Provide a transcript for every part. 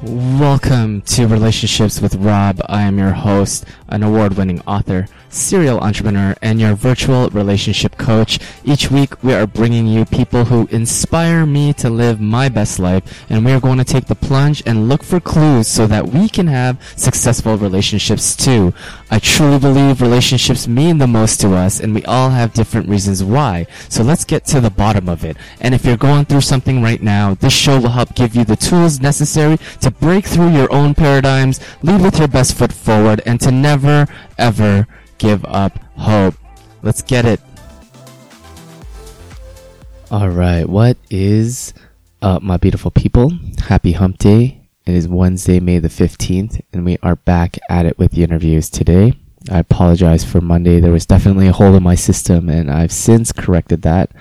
Welcome to Relationships with Rob. I am your host, an award winning author, serial entrepreneur, and your virtual relationship coach. Each week, we are bringing you people who inspire me to live my best life, and we are going to take the plunge and look for clues so that we can have successful relationships too. I truly believe relationships mean the most to us, and we all have different reasons why. So let's get to the bottom of it. And if you're going through something right now, this show will help give you the tools necessary to break through your own paradigms, lead with your best foot forward, and to never, ever give up hope. Let's get it. All right, what is up, my beautiful people? Happy hump day. It is Wednesday, May the 15th, and we are back at it with the interviews today. I apologize for Monday. There was definitely a hole in my system, and I've since corrected that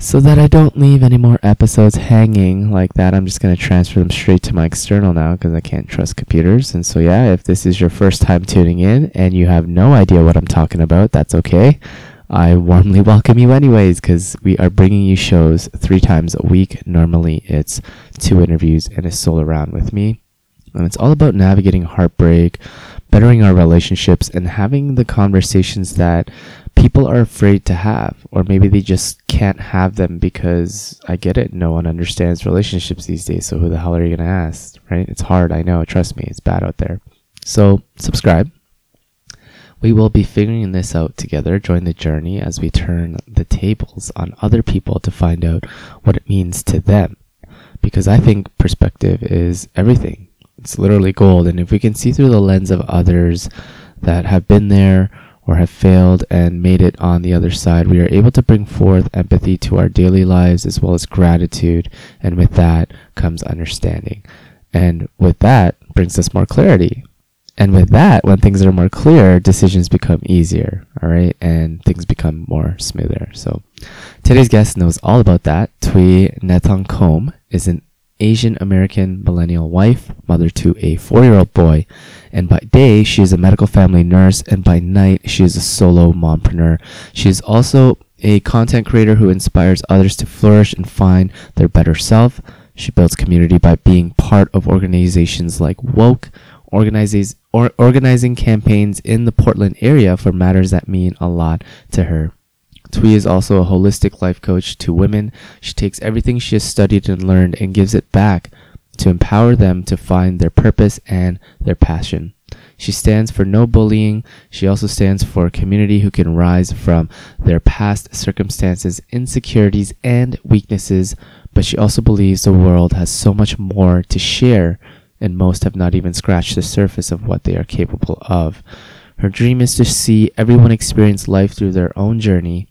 so that I don't leave any more episodes hanging like that. I'm just going to transfer them straight to my external now because I can't trust computers. And so, yeah, if this is your first time tuning in and you have no idea what I'm talking about, that's okay. I warmly welcome you, anyways, because we are bringing you shows three times a week. Normally, it's two interviews and a solo round with me. And it's all about navigating heartbreak, bettering our relationships, and having the conversations that people are afraid to have, or maybe they just can't have them because I get it. No one understands relationships these days. So who the hell are you going to ask? Right? It's hard. I know. Trust me. It's bad out there. So subscribe. We will be figuring this out together. Join the journey as we turn the tables on other people to find out what it means to them. Because I think perspective is everything. It's literally gold. And if we can see through the lens of others that have been there or have failed and made it on the other side, we are able to bring forth empathy to our daily lives as well as gratitude. And with that comes understanding. And with that brings us more clarity. And with that, when things are more clear, decisions become easier, all right, and things become more smoother. So, today's guest knows all about that. Thuy Nethongkhom is an Asian American millennial wife, mother to a four year old boy. And by day, she is a medical family nurse, and by night, she is a solo mompreneur. She is also a content creator who inspires others to flourish and find their better self. She builds community by being part of organizations like Woke, organizes, or organizing campaigns in the Portland area for matters that mean a lot to her. Thuy is also a holistic life coach to women. She takes everything she has studied and learned and gives it back to empower them to find their purpose and their passion. She stands for no bullying. She also stands for a community who can rise from their past circumstances, insecurities, and weaknesses. But she also believes the world has so much more to share, and most have not even scratched the surface of what they are capable of. Her dream is to see everyone experience life through their own journey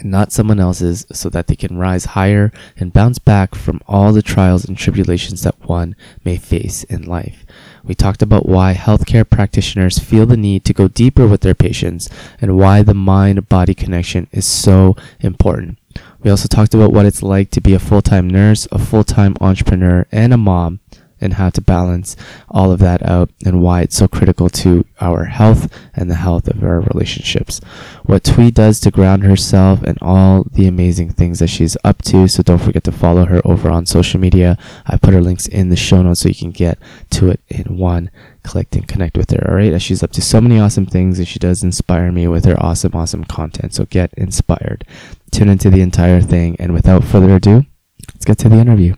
and not someone else's so that they can rise higher and bounce back from all the trials and tribulations that one may face in life. We talked about why healthcare practitioners feel the need to go deeper with their patients and why the mind body connection is so important. We also talked about what it's like to be a full time nurse, a full time entrepreneur, and a mom and how to balance all of that out and why it's so critical to our health and the health of our relationships. What Thuy does to ground herself and all the amazing things that she's up to. So don't forget to follow her over on social media. I put her links in the show notes so you can get to it in one click and connect with her. All right. She's up to so many awesome things and she does inspire me with her awesome, awesome content. So get inspired. Tune into the entire thing. And without further ado, let's get to the interview.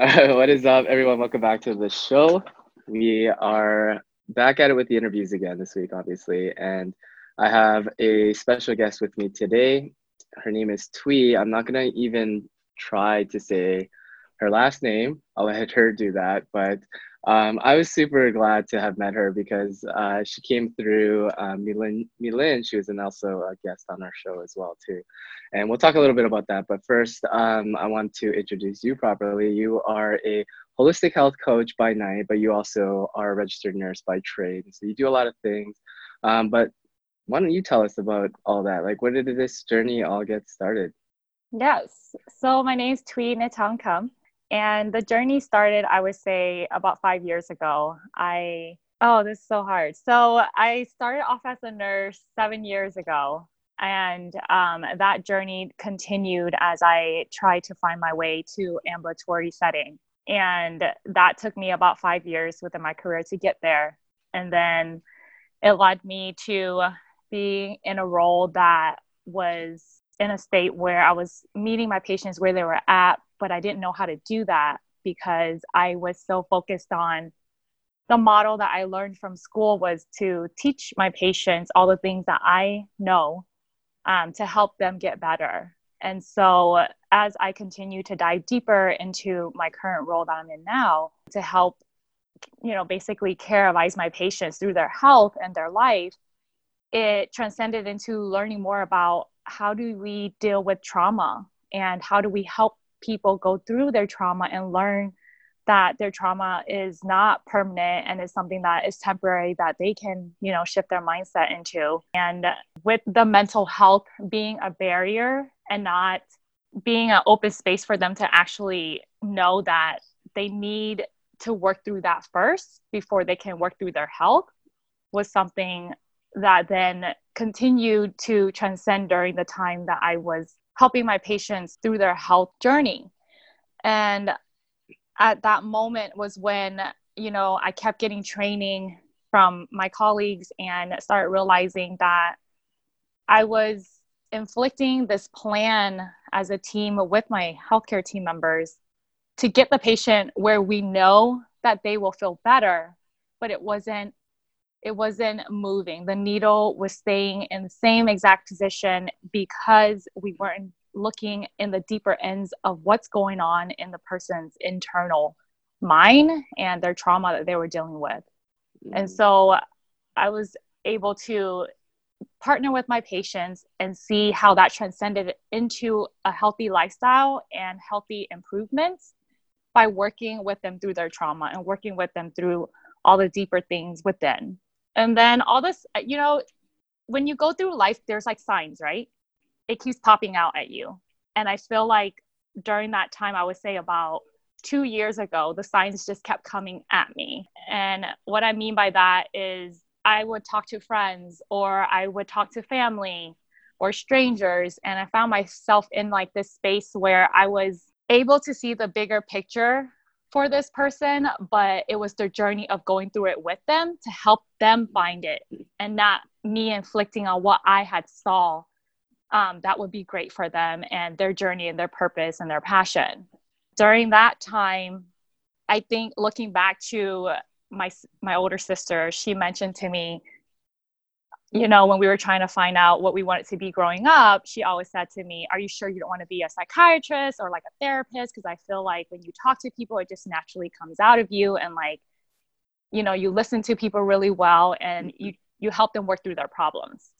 what is up, everyone? Welcome back to the show. We are back at it with the interviews again this week, obviously. And I have a special guest with me today. Her name is Thuy. I'm not going to even try to say her last name. I'll let her do that. But um, I was super glad to have met her because uh, she came through um, Milin, Milin. She was an also a guest on our show as well too, and we'll talk a little bit about that. But first, um, I want to introduce you properly. You are a holistic health coach by night, but you also are a registered nurse by trade. So you do a lot of things. Um, but why don't you tell us about all that? Like, where did this journey all get started? Yes. So my name is Thuy Nethongkhom. And the journey started, I would say, about five years ago. I, oh, this is so hard. So I started off as a nurse seven years ago. And um, that journey continued as I tried to find my way to ambulatory setting. And that took me about five years within my career to get there. And then it led me to being in a role that was in a state where I was meeting my patients where they were at, but I didn't know how to do that because I was so focused on the model that I learned from school was to teach my patients all the things that I know um, to help them get better. And so, as I continue to dive deeper into my current role that I'm in now to help, you know, basically care advise my patients through their health and their life, it transcended into learning more about how do we deal with trauma and how do we help people go through their trauma and learn that their trauma is not permanent and is something that is temporary that they can you know shift their mindset into. And with the mental health being a barrier and not being an open space for them to actually know that they need to work through that first before they can work through their health was something that then continued to transcend during the time that I was helping my patients through their health journey. And at that moment was when, you know, I kept getting training from my colleagues and started realizing that I was inflicting this plan as a team with my healthcare team members to get the patient where we know that they will feel better, but it wasn't it wasn't moving. The needle was staying in the same exact position because we weren't looking in the deeper ends of what's going on in the person's internal mind and their trauma that they were dealing with. Mm-hmm. And so I was able to partner with my patients and see how that transcended into a healthy lifestyle and healthy improvements by working with them through their trauma and working with them through all the deeper things within. And then all this, uh, you know, when you go through life, there's like signs, right? It keeps popping out at you. And I feel like during that time, I would say about two years ago, the signs just kept coming at me. And what I mean by that is I would talk to friends or I would talk to family or strangers. And I found myself in like this space where I was able to see the bigger picture for this person, but it was their journey of going through it with them to help them find it and not me inflicting on what I had saw. Um, that would be great for them and their journey and their purpose and their passion. During that time, I think looking back to my my older sister, she mentioned to me you know, when we were trying to find out what we wanted to be growing up, she always said to me, Are you sure you don't want to be a psychiatrist or like a therapist? Because I feel like when you talk to people, it just naturally comes out of you. And like, you know, you listen to people really well and you, you help them work through their problems.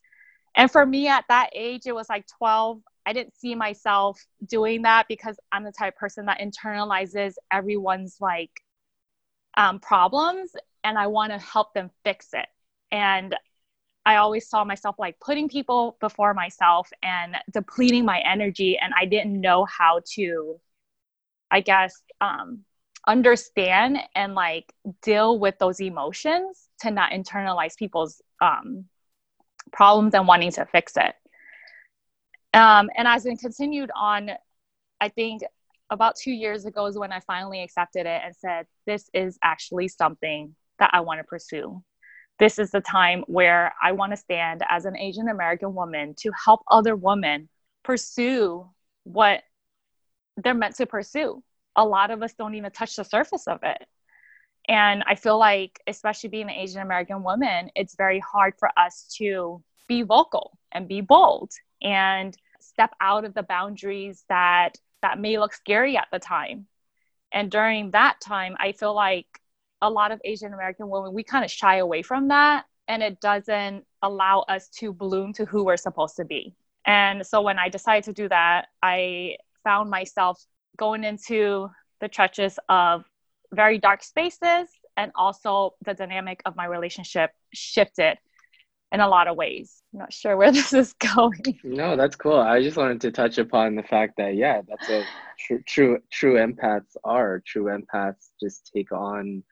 And for me at that age, it was like 12. I didn't see myself doing that because I'm the type person that internalizes everyone's like um, problems and I want to help them fix it. And I always saw myself like putting people before myself and depleting my energy. And I didn't know how to, I guess, um, understand and like deal with those emotions to not internalize people's um, problems and wanting to fix it. Um, and as I continued on, I think about two years ago is when I finally accepted it and said, this is actually something that I want to pursue this is the time where I want to stand as an Asian American woman to help other women pursue what they're meant to pursue. A lot of us don't even touch the surface of it. And I feel like, especially being an Asian American woman, it's very hard for us to be vocal and be bold and step out of the boundaries that that may look scary at the time. And during that time, I feel like a lot of Asian American women, we kind of shy away from that and it doesn't allow us to bloom to who we're supposed to be. And so when I decided to do that, I found myself going into the trenches of very dark spaces and also the dynamic of my relationship shifted in a lot of ways. I'm not sure where this is going. No, that's cool. I just wanted to touch upon the fact that yeah, that's a true true true empaths are true empaths just take on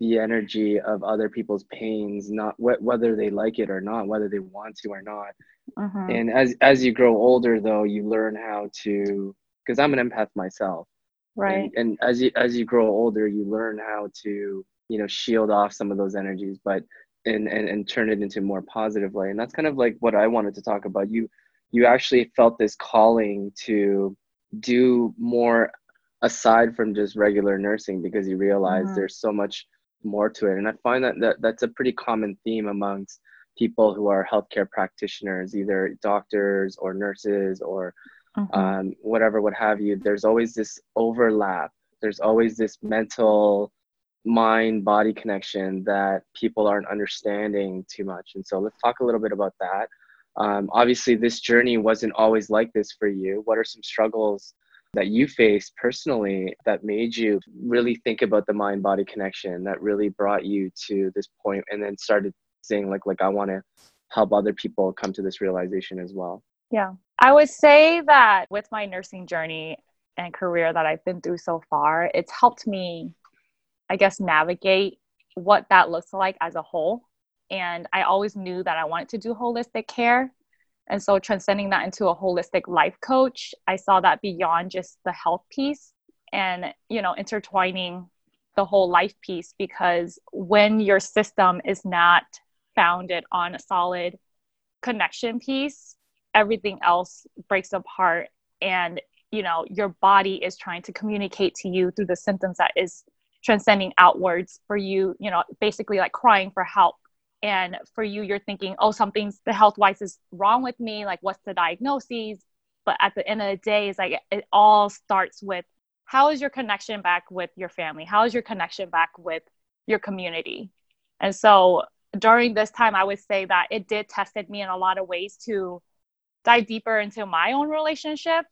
the energy of other people's pains not wh- whether they like it or not whether they want to or not Mm-hmm. And as as you grow older, though, you learn how to. Because I'm an empath myself, right? And, and as you as you grow older, you learn how to you know shield off some of those energies, but and and and turn it into more positive light. And that's kind of like what I wanted to talk about. You you actually felt this calling to do more aside from just regular nursing because you realize mm-hmm. there's so much more to it. And i find that, that that's a pretty common theme amongst people who are healthcare practitioners either doctors or nurses or mm-hmm. um, whatever what have you. There's always this overlap. There's always this mental mind body connection that people aren't understanding too much. And so let's talk a little bit about that. Um, obviously this journey wasn't always like this for you. What are some struggles that you faced personally that made you really think about the mind body connection that really brought you to this point and then started saying like like I want to help other people come to this realization as well. Yeah. I would say that with my nursing journey and career that I've been through so far, it's helped me I guess navigate what that looks like as a whole. And I always knew that I wanted to do holistic care and so transcending that into a holistic life coach, I saw that beyond just the health piece and, you know, intertwining the whole life piece because when your system is not founded on a solid connection piece, everything else breaks apart and you know your body is trying to communicate to you through the symptoms that is transcending outwards for you you know basically like crying for help and for you you're thinking oh something's the health wise is wrong with me like what's the diagnosis? But at the end of the day it's like it all starts with how is your connection back with your family? How is your connection back with your community? And so during this time i would say that it did tested me in a lot of ways to dive deeper into my own relationship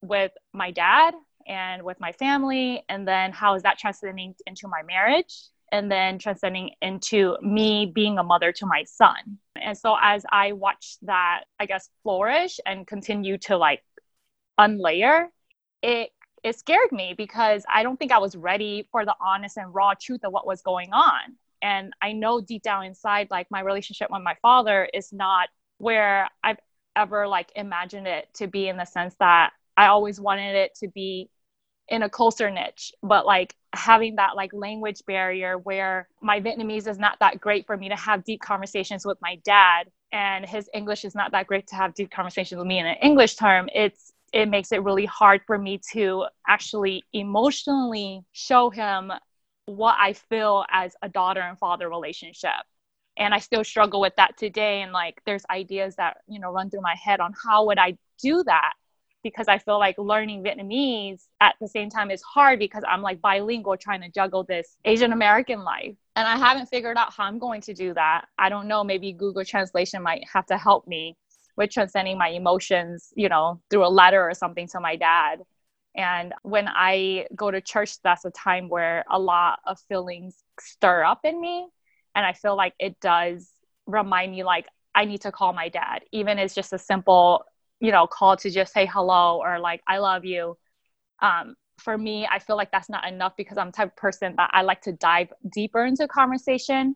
with my dad and with my family. And then how is that transcending into my marriage and then transcending into me being a mother to my son. And so as I watched that, I guess, flourish and continue to like unlayer, it it scared me because I don't think I was ready for the honest and raw truth of what was going on. And I know deep down inside, like my relationship with my father is not where I've ever like imagined it to be in the sense that I always wanted it to be in a closer niche but like having that like language barrier where my vietnamese is not that great for me to have deep conversations with my dad and his english is not that great to have deep conversations with me in an english term it's it makes it really hard for me to actually emotionally show him what i feel as a daughter and father relationship. And i still struggle with that today and like there's ideas that you know run through my head on how would i do that because I feel like learning Vietnamese at the same time is hard because I'm like bilingual trying to juggle this Asian American life. And I haven't figured out how I'm going to do that. I don't know, maybe Google Translation might have to help me with transcending my emotions, you know, through a letter or something to my dad. And when I go to church, that's a time where a lot of feelings stir up in me. And I feel like it does remind me, like, I need to call my dad, even as just a simple you know call to just say hello or like i love you. Um, for me i feel like that's not enough because i'm type of person that i like to dive deeper into conversation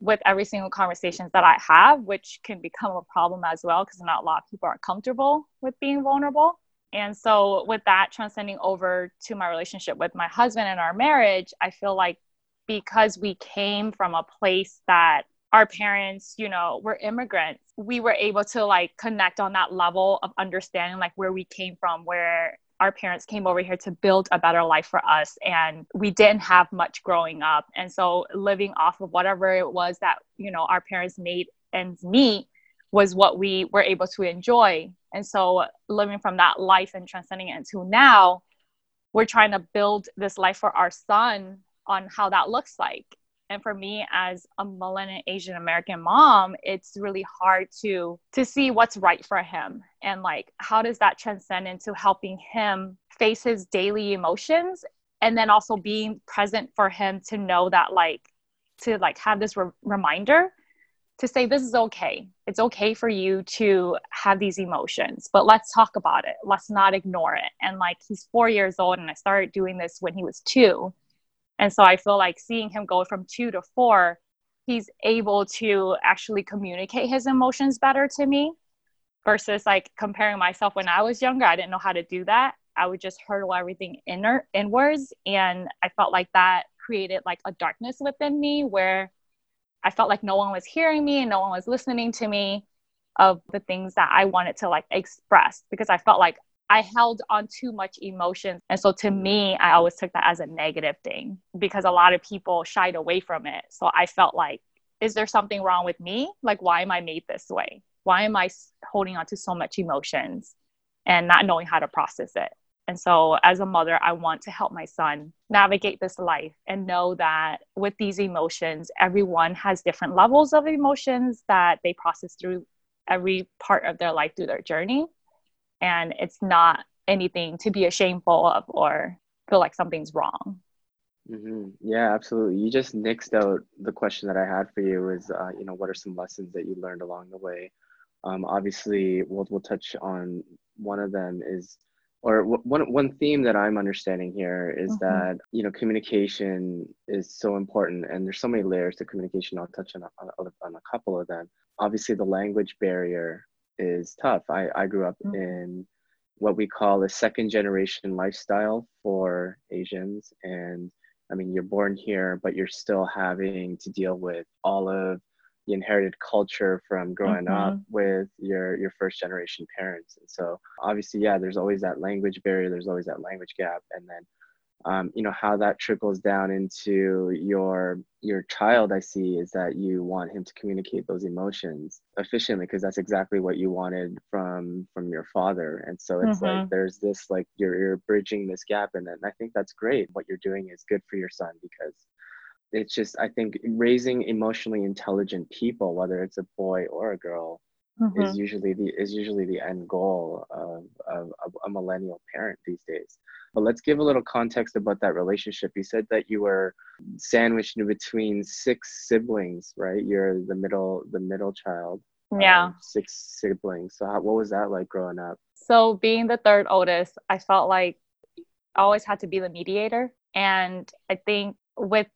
with every single conversations that i have which can become a problem as well because not a lot of people are comfortable with being vulnerable. And so with that transcending over to my relationship with my husband and our marriage i feel like because we came from a place that our parents, you know, were immigrants, we were able to like connect on that level of understanding like where we came from, where our parents came over here to build a better life for us and we didn't have much growing up. And so living off of whatever it was that you know our parents made ends meet was what we were able to enjoy. And so living from that life and transcending it into now we're trying to build this life for our son on how that looks like and for me as a millennial asian american mom it's really hard to to see what's right for him. And like how does that transcend into helping him face his daily emotions and then also being present for him to know that like to like have this re- reminder to say this is okay. It's okay for you to have these emotions but let's talk about it. Let's not ignore it. And like he's four years old and i started doing this when he was two and so I feel like seeing him go from two to four, he's able to actually communicate his emotions better to me. versus like comparing myself when I was younger. I didn't know how to do that. I would just hurdle everything inner inwards. And I felt like that created like a darkness within me where I felt like no one was hearing me and no one was listening to me of the things that I wanted to like express because I felt like I held on too much emotion. And so to me, I always took that as a negative thing because a lot of people shied away from it. So I felt like, is there something wrong with me? Like, why am I made this way? Why am I holding on to so much emotions and not knowing how to process it? And so, as a mother, I want to help my son navigate this life and know that with these emotions, everyone has different levels of emotions that they process through every part of their life through their journey. And it's not anything to be ashamed of or feel like something's wrong. Mm-hmm. Yeah, absolutely. You just nixed out the question that I had for you is, uh, you know, what are some lessons that you learned along the way? Um, obviously, we'll, we'll touch on one of them is or one one theme that I'm understanding here is mm-hmm. that you know communication is so important, and there's so many layers to communication. I'll touch on a, on a couple of them. Obviously, the language barrier is tough. I I grew up mm-hmm. in what we call a second generation lifestyle for Asians, and I mean you're born here, but you're still having to deal with all of the inherited culture from growing mm-hmm. up with your your first generation parents and so obviously yeah there's always that language barrier there's always that language gap and then um, you know how that trickles down into your your child i see is that you want him to communicate those emotions efficiently because that's exactly what you wanted from from your father and so it's mm-hmm. like there's this like you're, you're bridging this gap and then i think that's great what you're doing is good for your son because it's just i think raising emotionally intelligent people whether it's a boy or a girl mm-hmm. is usually the is usually the end goal of, of, of, a millennial parent these days. But let's give a little context about that relationship. You said that you were sandwiched in between six siblings right? You're the middle the middle child yeah. six siblings. So how, what was that like growing up? So being the third oldest i felt like I always had to be the mediator. And i think with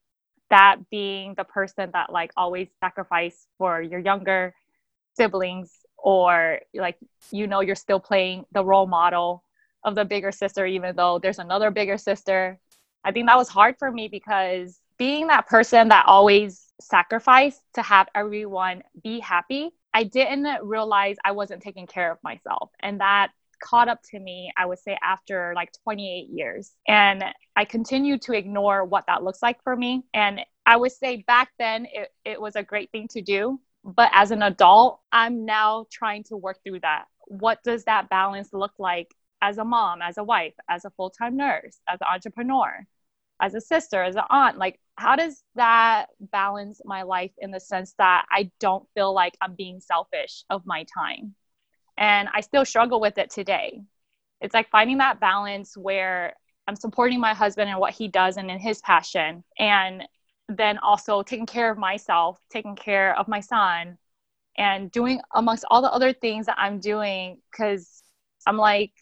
that being the person that like always sacrifice for your younger siblings or like you know you're still playing the role model of the bigger sister even though there's another bigger sister i think that was hard for me because being that person that always sacrificed to have everyone be happy i didn't realize i wasn't taking care of myself and that caught up to me, I would say, after like 28 years. And I continue to ignore what that looks like for me. And I would say back then it, it was a great thing to do. But as an adult, I'm now trying to work through that. What does that balance look like as a mom, as a wife, as a full time nurse, as an entrepreneur, as a sister, as an aunt? Like, how does that balance my life in the sense that I don't feel like I'm being selfish of my time? And I still struggle with it today. It's like finding that balance where I'm supporting my husband and what he does and in his passion, and then also taking care of myself, taking care of my son, and doing amongst all the other things that I'm doing because I'm like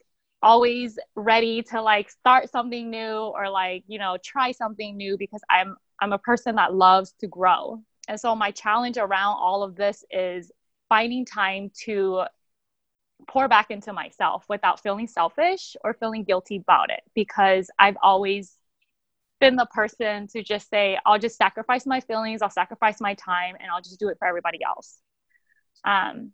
always ready to like start something new or like, you know, try something new because I'm I'm a person that loves to grow. And so my challenge around all of this is finding time to pour back into myself without feeling selfish or feeling guilty about it because I've always been the person to just say, I'll just sacrifice my feelings, I'll sacrifice my time, and I'll just do it for everybody else. Um,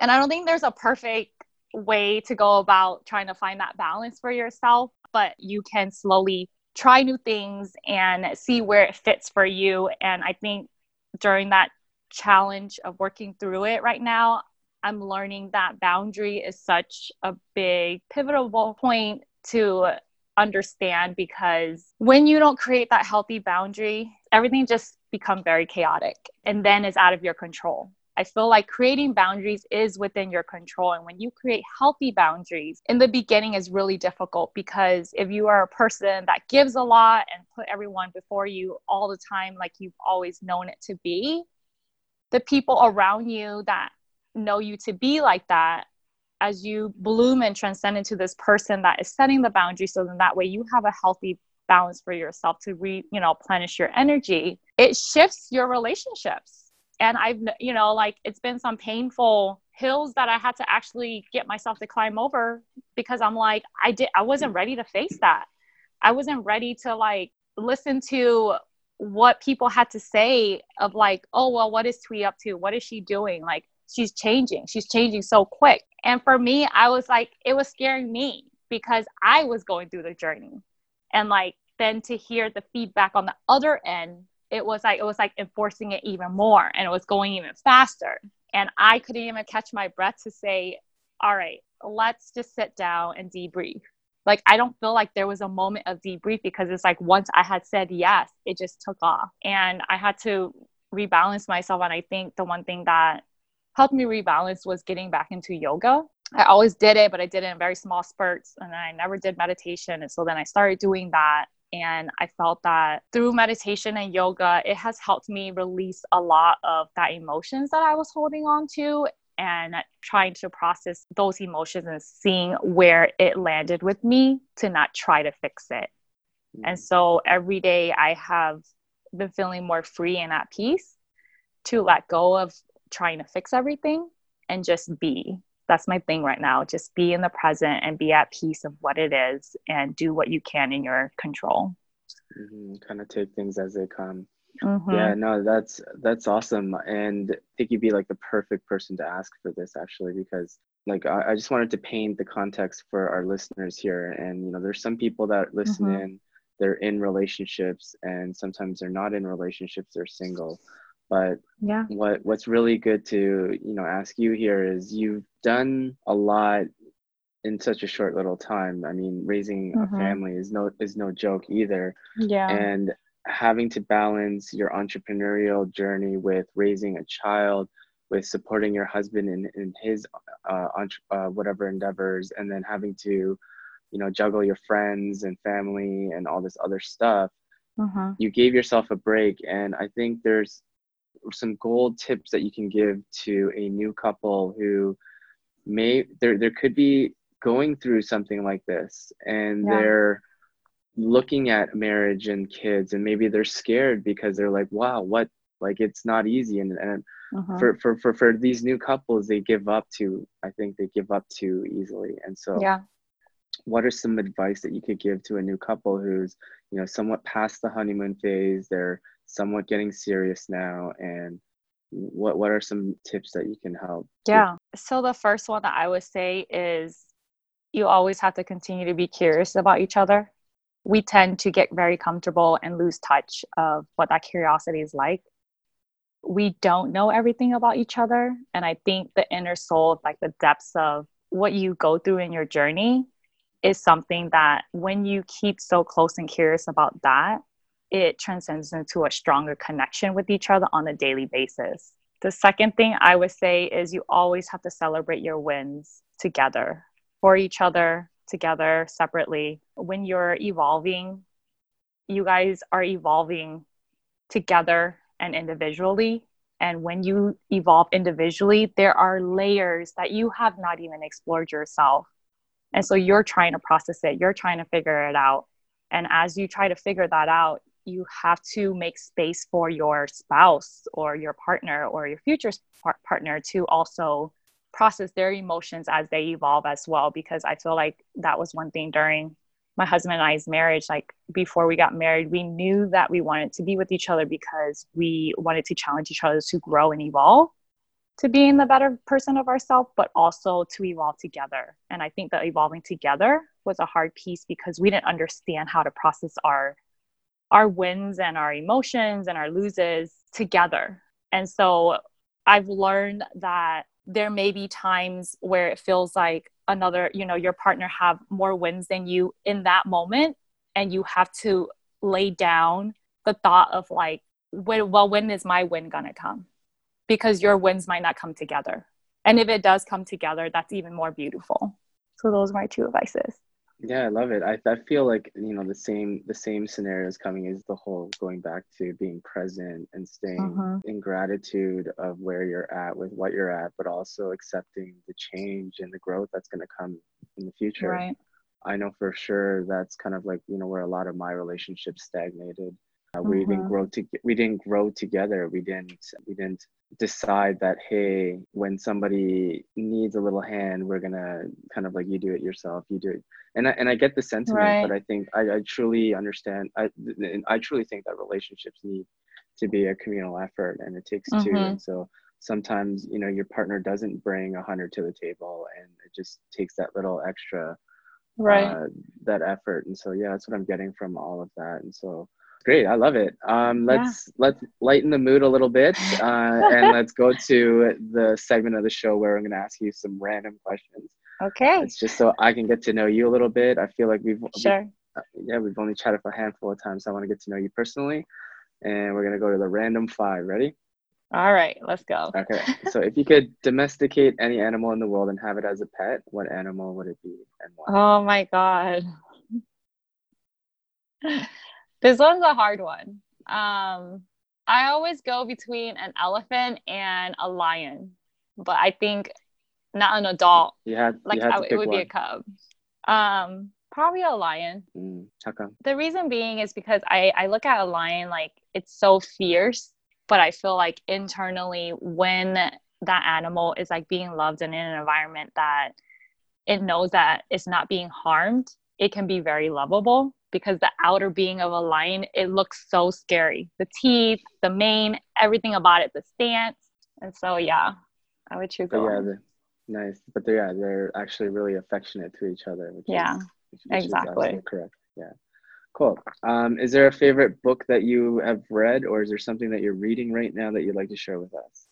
and I don't think there's a perfect way to go about trying to find that balance for yourself, but you can slowly try new things and see where it fits for you. And I think during that challenge of working through it right now, I'm learning that boundary is such a big pivotal point to understand because when you don't create that healthy boundary, everything just becomes very chaotic and then is out of your control. I feel like creating boundaries is within your control. And when you create healthy boundaries in the beginning is really difficult because if you are a person that gives a lot and put everyone before you all the time, like you've always known it to be, the people around you that know you to be like that as you bloom and transcend into this person that is setting the boundary so then that way you have a healthy balance for yourself to re you know replenish your energy it shifts your relationships and i've you know like it's been some painful hills that I had to actually get myself to climb over because I'm like, I did, I wasn't ready to face that. I wasn't ready to like listen to what people had to say of like, oh, well, what is Thuy up to? What is she doing? Like, she's changing. She's changing so quick. And for me, I was like, it was scaring me because I was going through the journey. And like, then to hear the feedback on the other end, it was like, it was like enforcing it even more and it was going even faster. And I couldn't even catch my breath to say, all right, let's just sit down and debrief. Like, I don't feel like there was a moment of debrief because it's like once I had said yes, it just took off. And I had to rebalance myself. And I think the one thing that helped me rebalance was getting back into yoga. I always did it, but I did it in very small spurts. And I never did meditation. And so then I started doing that. And I felt that through meditation and yoga, it has helped me release a lot of that emotions that I was holding on to and trying to process those emotions and seeing where it landed with me to not try to fix it. Mm-hmm. And so every day I have been feeling more free and at peace to let go of trying to fix everything and just be. That's my thing right now. Just be in the present and be at peace of what it is and do what you can in your control. Mm-hmm. Kind of take things as they come. Mm-hmm. Yeah, no, that's that's awesome, and I think you'd be like the perfect person to ask for this actually, because like I, I just wanted to paint the context for our listeners here, and you know, there's some people that listen mm-hmm. in, they're in relationships, and sometimes they're not in relationships, they're single. But yeah, what what's really good to you know ask you here is you've done a lot in such a short little time. I mean, raising mm-hmm. a family is no is no joke either. Yeah. And having to balance your entrepreneurial journey with raising a child, with supporting your husband in, in his uh, uh, whatever endeavors, and then having to, you know, juggle your friends and family and all this other stuff. Mm-hmm. You gave yourself a break, and I think there's some gold tips that you can give to a new couple who may there there could be going through something like this, and yeah. they're looking at marriage and kids and maybe they're scared because they're like wow what like it's not easy and, and uh-huh. for, for for for these new couples they give up to i think they give up too easily and so yeah what are some advice that you could give to a new couple who's you know somewhat past the honeymoon phase they're somewhat getting serious now and what what are some tips that you can help yeah so the first one that i would say is you always have to continue to be curious about each other we tend to get very comfortable and lose touch of what that curiosity is like. We don't know everything about each other. And I think the inner soul, like the depths of what you go through in your journey, is something that when you keep so close and curious about that, it transcends into a stronger connection with each other on a daily basis. The second thing I would say is you always have to celebrate your wins together for each other, together separately. When you're evolving, you guys are evolving together and individually. And when you evolve individually, there are layers that you have not even explored yourself. And so you're trying to process it, you're trying to figure it out. And as you try to figure that out, you have to make space for your spouse or your partner or your future par- partner to also process their emotions as they evolve as well because i feel like that was one thing during my husband and i's marriage like before we got married we knew that we wanted to be with each other because we wanted to challenge each other to grow and evolve to being the better person of ourselves but also to evolve together. And i think that evolving together was a hard piece because we didn't understand how to process our our wins and our emotions and our loses together. And so i've learned that there may be times where it feels like another you know your partner have more wins than you in that moment and you have to lay down the thought of like when, well when is my win gonna come? Because your wins might not come together. And if it does come together that's even more beautiful. So those are my two advices yeah i love it. I, I feel like you know the same the same scenario is coming is the whole going back to being present and staying uh-huh. in gratitude of where you're at with what you're at but also accepting the change and the growth that's going to come in the future. Right. I know for sure that's kind of like you know where a lot of my relationships stagnated Uh, we didn't Mhm. grow to we didn't grow together. We didn't we didn't decide that hey, when somebody needs a little hand, we're gonna kind of like you do it yourself, you do it. And I, and I get the sentiment, Right. but I think I, I truly understand. I I truly think that relationships need to be a communal effort, and it takes two. Mhm. And so sometimes you know your partner doesn't bring a hundred to the table, and it just takes that little extra Right. uh, that effort. And so yeah, that's what I'm getting from all of that. And so great, I love it. Um, let's let's lighten the mood a little bit, uh, and let's go to the segment of the show where I'm going to ask you some random questions. okay. It's just so I can get to know you a little bit. I feel like we've we- Sure. yeah we've only chatted for a handful of times. So I want to get to know you personally, and we're gonna go to the random five. Ready? All right. Let's go. Okay. so if you could domesticate any animal in the world and have it as a pet, what animal would it be and why? Oh my God. This one's a hard one. Um, I always go between an elephant and a lion, but I think not an adult. You had Like you had I- it would one. be a cub. Um, probably a lion. Mm. The reason being is because I, I look at a lion like it's so fierce, but I feel like internally when that animal is like being loved and in an environment that it knows that it's not being harmed, it can be very lovable because the outer being of a lion, it looks so scary. The teeth, the mane, everything about it, the stance. And so yeah, I would choose But yeah, nice. But they're, yeah, they're actually really affectionate to each other. Which Yeah, is, which, exactly. correct. Yeah. Cool. Um, is there a favorite book that you have read, or is there something that you're reading right now that you'd like to share with us?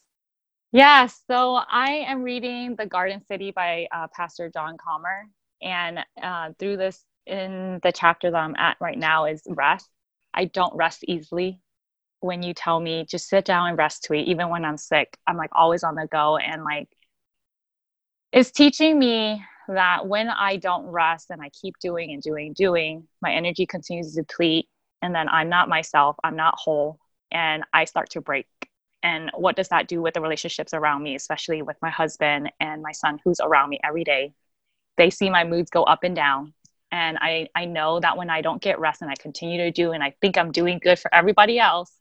Yeah, so I am reading The Garden City by uh, Pastor John Comer. And uh, through this, in the chapter that I'm at right now, is rest. I don't rest easily. When you tell me just sit down and rest tweet, even when I'm sick, I'm like always on the go. And like, it's teaching me that when I don't rest and I keep doing and doing, and doing, my energy continues to deplete. And then I'm not myself, I'm not whole, and I start to break and what does that do with the relationships around me especially with my husband and my son who's around me every day they see my moods go up and down and i i know that when i don't get rest and i continue to do and i think i'm doing good for everybody else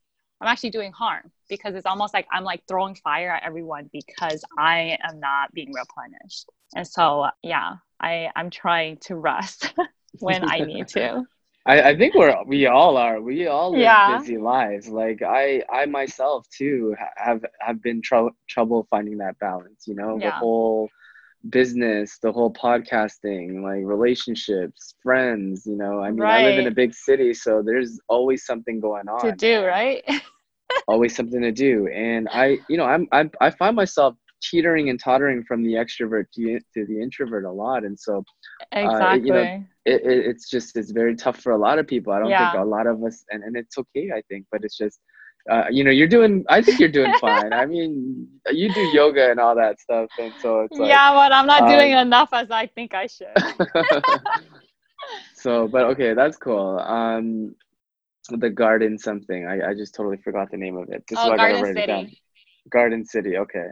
i'm actually doing harm because it's almost like i'm like throwing fire at everyone because i am not being replenished. And so yeah i i'm trying to rest when i need to. I, I think we're we all are. We all live Yeah. busy lives. Like I I myself too have have been trou- trouble finding that balance you know the whole business the whole podcasting like relationships friends you know I mean I live in a big city so there's always something going on to do right? Always something to do and I you know I'm, I'm I find myself teetering and tottering from the extrovert to, to the introvert a lot and so exactly you know, it, it, it's just it's very tough for a lot of people. I don't think a lot of us and, and it's okay i think but it's just uh, you know you're doing i think you're doing fine. I mean you do yoga and all that stuff and so it's like yeah but i'm not doing um, enough as i think i should. So but okay that's cool. Um the garden something. I, I just totally forgot the name of it. Just Oh, Garden write it down. City. garden city okay.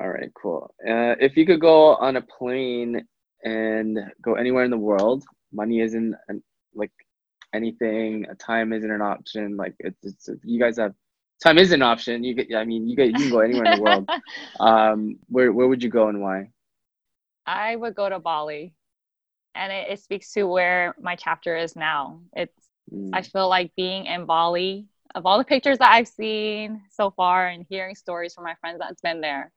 All right cool. Uh, if you could go on a plane and go anywhere in the world money isn't an, like anything time isn't an option like it's, it's you guys have time is an option you get i mean you get you can go anywhere in the world um where where would you go and why I would go to Bali. And it, it speaks to where my chapter is now. It's Mm, I feel like being in Bali, of all the pictures that I've seen so far and hearing stories from my friends that's been there,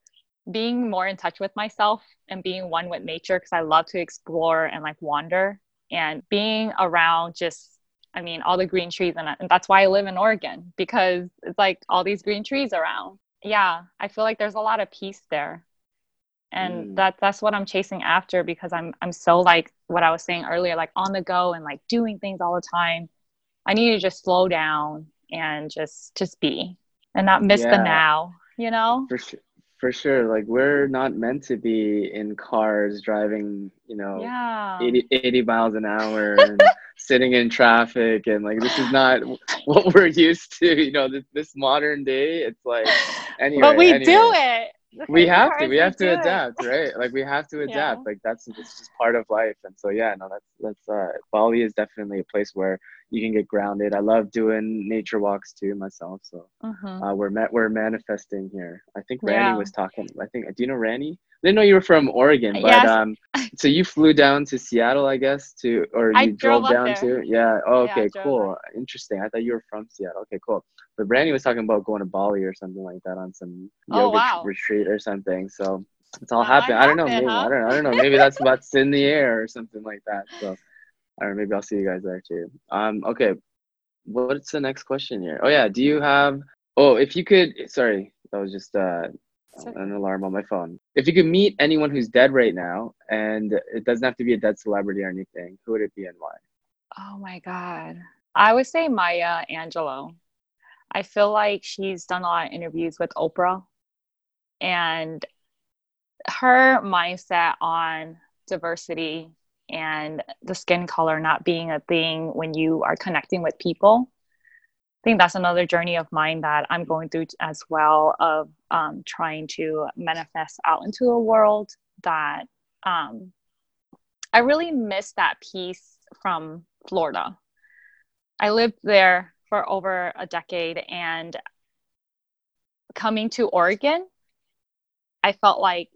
being more in touch with myself and being one with nature because I love to explore and like wander and being around just I mean all the green trees and, and that's why I live in Oregon because it's like all these green trees around. Yeah, I feel like there's a lot of peace there. And Mm. that that's what I'm chasing after because I'm I'm so like what I was saying earlier like on the go and like doing things all the time. I need to just slow down and just just be and not miss the now, you know? for sure for sure like we're not meant to be in cars driving you know Yeah. 80, 80 miles an hour and sitting in traffic and like this is not what we're used to you know this, this modern day it's like anyway but we anyway. do it. We have to we have to it. adapt right like we have to adapt Yeah. like that's it's just part of life and so yeah no that's that's uh bali is definitely a place where you can get grounded. I love doing nature walks too myself. So Mhm. uh, we're met we're manifesting here. I think Yeah. Was talking. I think do you know Randy? I didn't know you were from Oregon, but Yes. um, so you flew down to Seattle, I guess, to or you I drove, drove down there. to yeah. Oh, okay, drove cool, interesting. I thought you were from Seattle. Okay, cool. But Randy was talking about going to Bali or something like that on some Oh, yoga wow. retreat or something. So it's all happening. I don't know. Maybe huh? I don't. I don't know. Maybe that's what's in the air or something like that. So I don't know. Maybe I'll see you guys there too. Um. Okay. What's the next question here? Oh yeah. Do you have? Oh, if you could. Sorry, that was just uh an alarm on my phone. If you could meet anyone who's dead right now, and it doesn't have to be a dead celebrity or anything, who would it be and why? Oh my God. I would say Maya Angelou. I feel like she's done a lot of interviews with Oprah and her mindset on diversity and the skin color not being a thing when you are connecting with people. I think that's another journey of mine that I'm going through as well of um, trying to manifest out into a world that um, I really miss that piece from Florida. I lived there for over a decade and coming to Oregon, I felt like,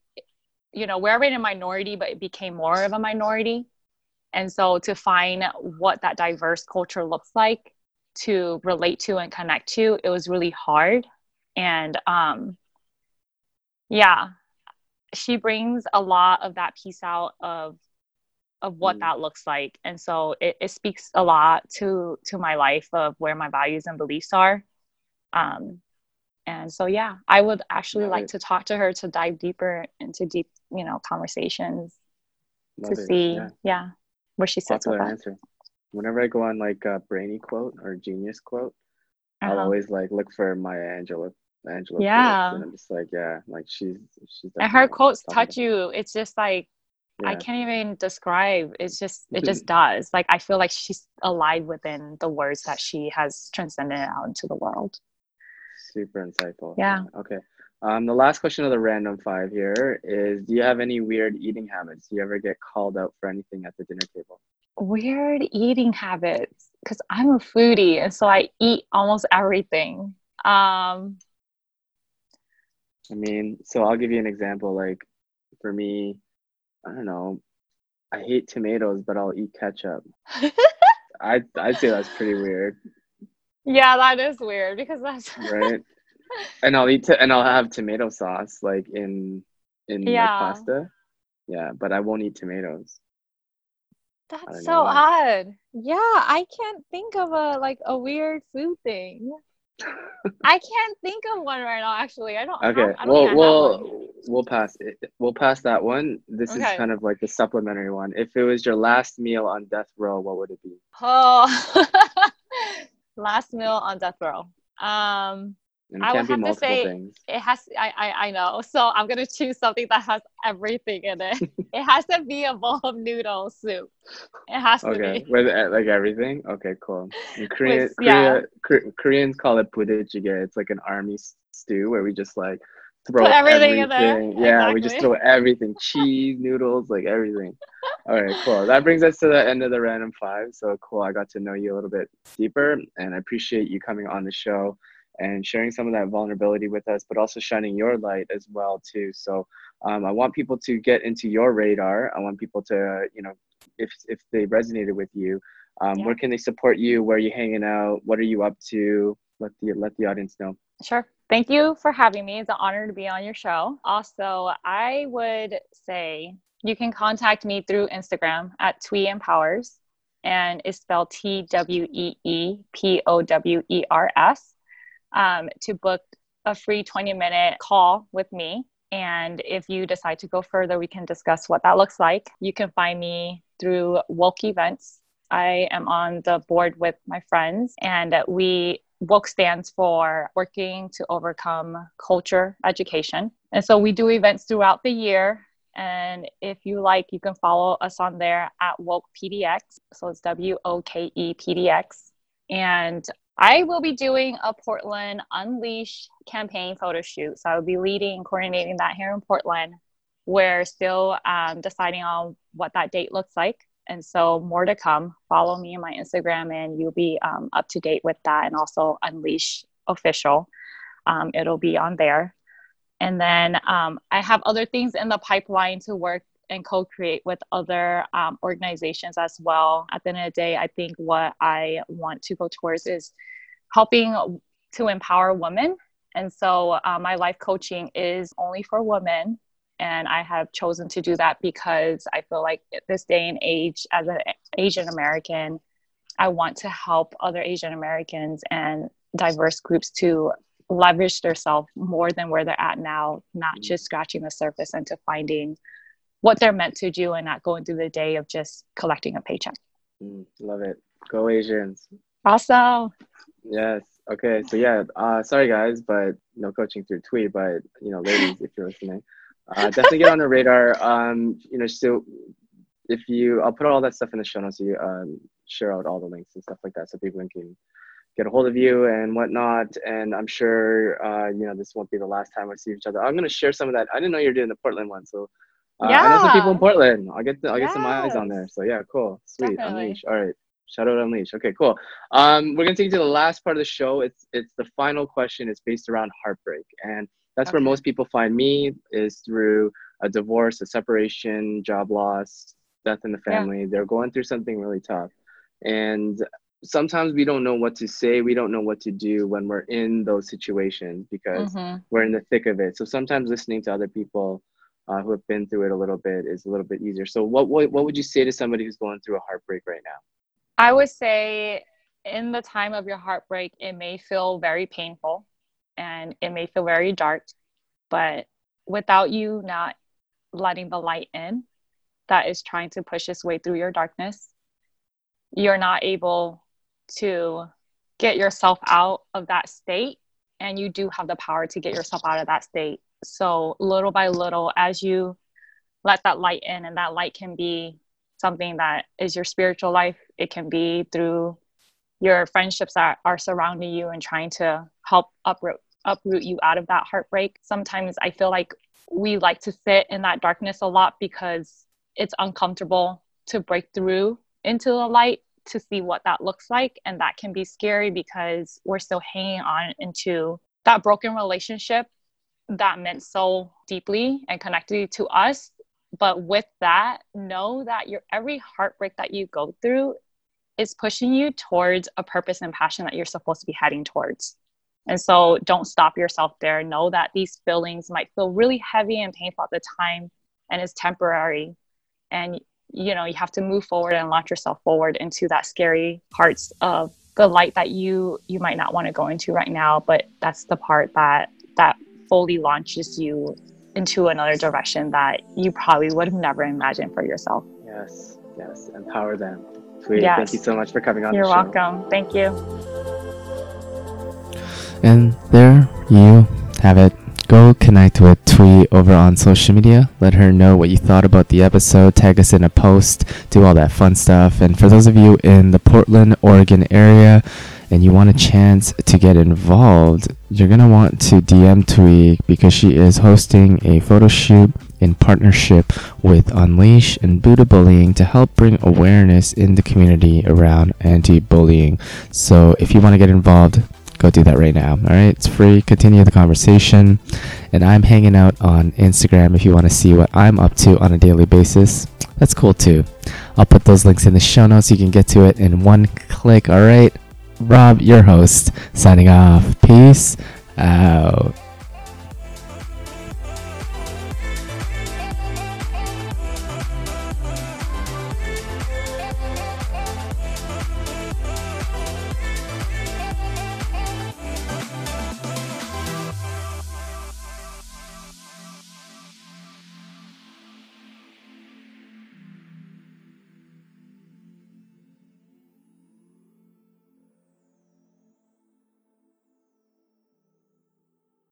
you know, we're already a minority, but it became more of a minority. And so to find what that diverse culture looks like to relate to and connect to, it was really hard. And um, yeah, she brings a lot of that piece out of of what Mm. that looks like and so it, it speaks a lot to to my life of where my values and beliefs are um and so yeah i would actually like Right. to talk to her to dive deeper into deep you know conversations Love to it. see Yeah. yeah, where she sits with Popular that answer. Whenever I go on like a brainy quote or genius quote, I'll Uh-huh. always like look for Maya Angelou. Angela Yeah. quotes, and I'm just like, yeah, like she's she's. and her quotes touch you it's just like I can't even describe. It's just it just does. Like I feel like she's alive within the words that she has transcended out into the world. Super insightful. Yeah. Okay. Um, the last question of the random five here is: Do you have any weird eating habits? Do you ever get called out for anything at the dinner table? Weird eating habits because I'm a foodie and so I eat almost everything. Um, I mean, so I'll give you an example. Like, for me, I don't know. I hate tomatoes, but I'll eat ketchup. I I'd say that's pretty weird, yeah, that is weird because that's right? and I'll eat to, and I'll have tomato sauce like in in Yeah. my pasta. Yeah, but I won't eat tomatoes. That's so why. odd. Yeah, I can't think of a like a weird food thing. I can't think of one right now. Actually, I don't. Okay, Have, I don't well, I have one. we'll we'll pass it. We'll pass that one. This is kind of like the supplementary one. If it was your last meal on death row, what would it be? Oh, last meal on death row. Um, And I would have to say- things. it has. I, I I know. So I'm gonna choose something that has everything in it. it has to be a bowl of noodle soup. It has to Okay, be. with uh, like everything. Okay, cool. In Korea, yeah. Korea, Kor- Koreans call it budae-jjigae. It's like an army stew where we just like throw Put everything in there. everything. Yeah, we just throw everything: cheese, noodles, like everything. All right, cool. That brings us to the end of the random five. So cool. I got to know you a little bit deeper, and I appreciate you coming on the show and sharing some of that vulnerability with us, but also shining your light as well too. So um, I want people to get into your radar. I want people to, you know, if if they resonated with you, um, Yeah. where can they support you? Where are you hanging out? What are you up to? Let the let the audience know. Sure. Thank you for having me. It's an honor to be on your show. Also, I would say you can contact me through Instagram at Twee Empowers, and it's spelled T W E E P O W E R S, um, to book a free 20 minute call with me. And if you decide to go further, we can discuss what that looks like. You can find me through Woke Events. I am on the board with my friends, and we WOKE stands for Working to Overcome Culture Education. And so we do events throughout the year. And if you like, you can follow us on there at Woke PDX. So it's W O K E PDX. And I will be doing a Portland Unleash campaign photo shoot. So I will be leading and coordinating that here in Portland. We're still um, deciding on what that date looks like. And so, more to come. Follow me on my Instagram, and you'll be um, up to date with that. And also, Unleash Official. Um, it'll be on there. And then um, I have other things in the pipeline to work and co create with other um, organizations as well. At the end of the day, I think what I want to go towards is helping to empower women. And so, uh, my life coaching is only for women and I have chosen to do that because I feel like this day and age, as an Asian American, I want to help other Asian Americans and diverse groups to leverage themselves more than where they're at now, not mm. just scratching the surface into finding what they're meant to do and not going through the day of just collecting a paycheck. Mm, love it. Go Asians. Awesome. Yes. Okay. So yeah, uh, sorry guys, but no coaching through tweet, but you know, ladies, if you're listening, uh, definitely get on the radar. Um, you know, so if you, I'll put all that stuff in the show notes. So you um, share out all the links and stuff like that, so people can get a hold of you and whatnot. And I'm sure, uh, you know, this won't be the last time we see each other. I'm gonna share some of that. I didn't know you're doing the Portland one, so uh, yeah. I know some people in Portland. I'll get the, I'll yes. get some eyes on there. So yeah, cool, sweet, Definitely. unleash. All right. Shout out Unleash. Okay, cool. Um, we're gonna take you to the last part of the show. It's it's the final question. It's based around heartbreak, and that's okay. where most people find me is through a divorce, a separation, job loss, death in the family. Yeah. They're going through something really tough. And sometimes we don't know what to say. We don't know what to do when we're in those situations because mm-hmm. we're in the thick of it. So sometimes listening to other people uh, who have been through it a little bit is a little bit easier. So what, what, what would you say to somebody who's going through a heartbreak right now? I would say in the time of your heartbreak, it may feel very painful and it may feel very dark, but without you not letting the light in that is trying to push its way through your darkness, you're not able to get yourself out of that state. And you do have the power to get yourself out of that state. So, little by little, as you let that light in, and that light can be something that is your spiritual life, it can be through your friendships that are surrounding you and trying to help uproot uproot you out of that heartbreak. Sometimes I feel like we like to sit in that darkness a lot because it's uncomfortable to break through into the light to see what that looks like. And that can be scary because we're still hanging on into that broken relationship that meant so deeply and connected to us. But with that, know that your every heartbreak that you go through is pushing you towards a purpose and passion that you're supposed to be heading towards. And so don't stop yourself there. Know that these feelings might feel really heavy and painful at the time and is temporary. And you know, you have to move forward and launch yourself forward into that scary parts of the light that you you might not want to go into right now, but that's the part that that fully launches you into another direction that you probably would have never imagined for yourself. Yes, yes. Empower them. Sweet. Yes. Thank you so much for coming on. You're welcome. Thank you. And there you have it. Go connect with Thuy over on social media. Let her know what you thought about the episode. Tag us in a post. Do all that fun stuff. And for those of you in the Portland, Oregon area, and you want a chance to get involved, you're going to want to DM Thuy because she is hosting a photo shoot in partnership with Unleash and Buddha Bullying to help bring awareness in the community around anti bullying. So if you want to get involved, go do that right now. All right, it's free. Continue the conversation. And I'm hanging out on Instagram if you want to see what I'm up to on a daily basis. That's cool too. I'll put those links in the show notes. So You can get to it in one click. All right, Rob, your host, signing off. Peace out.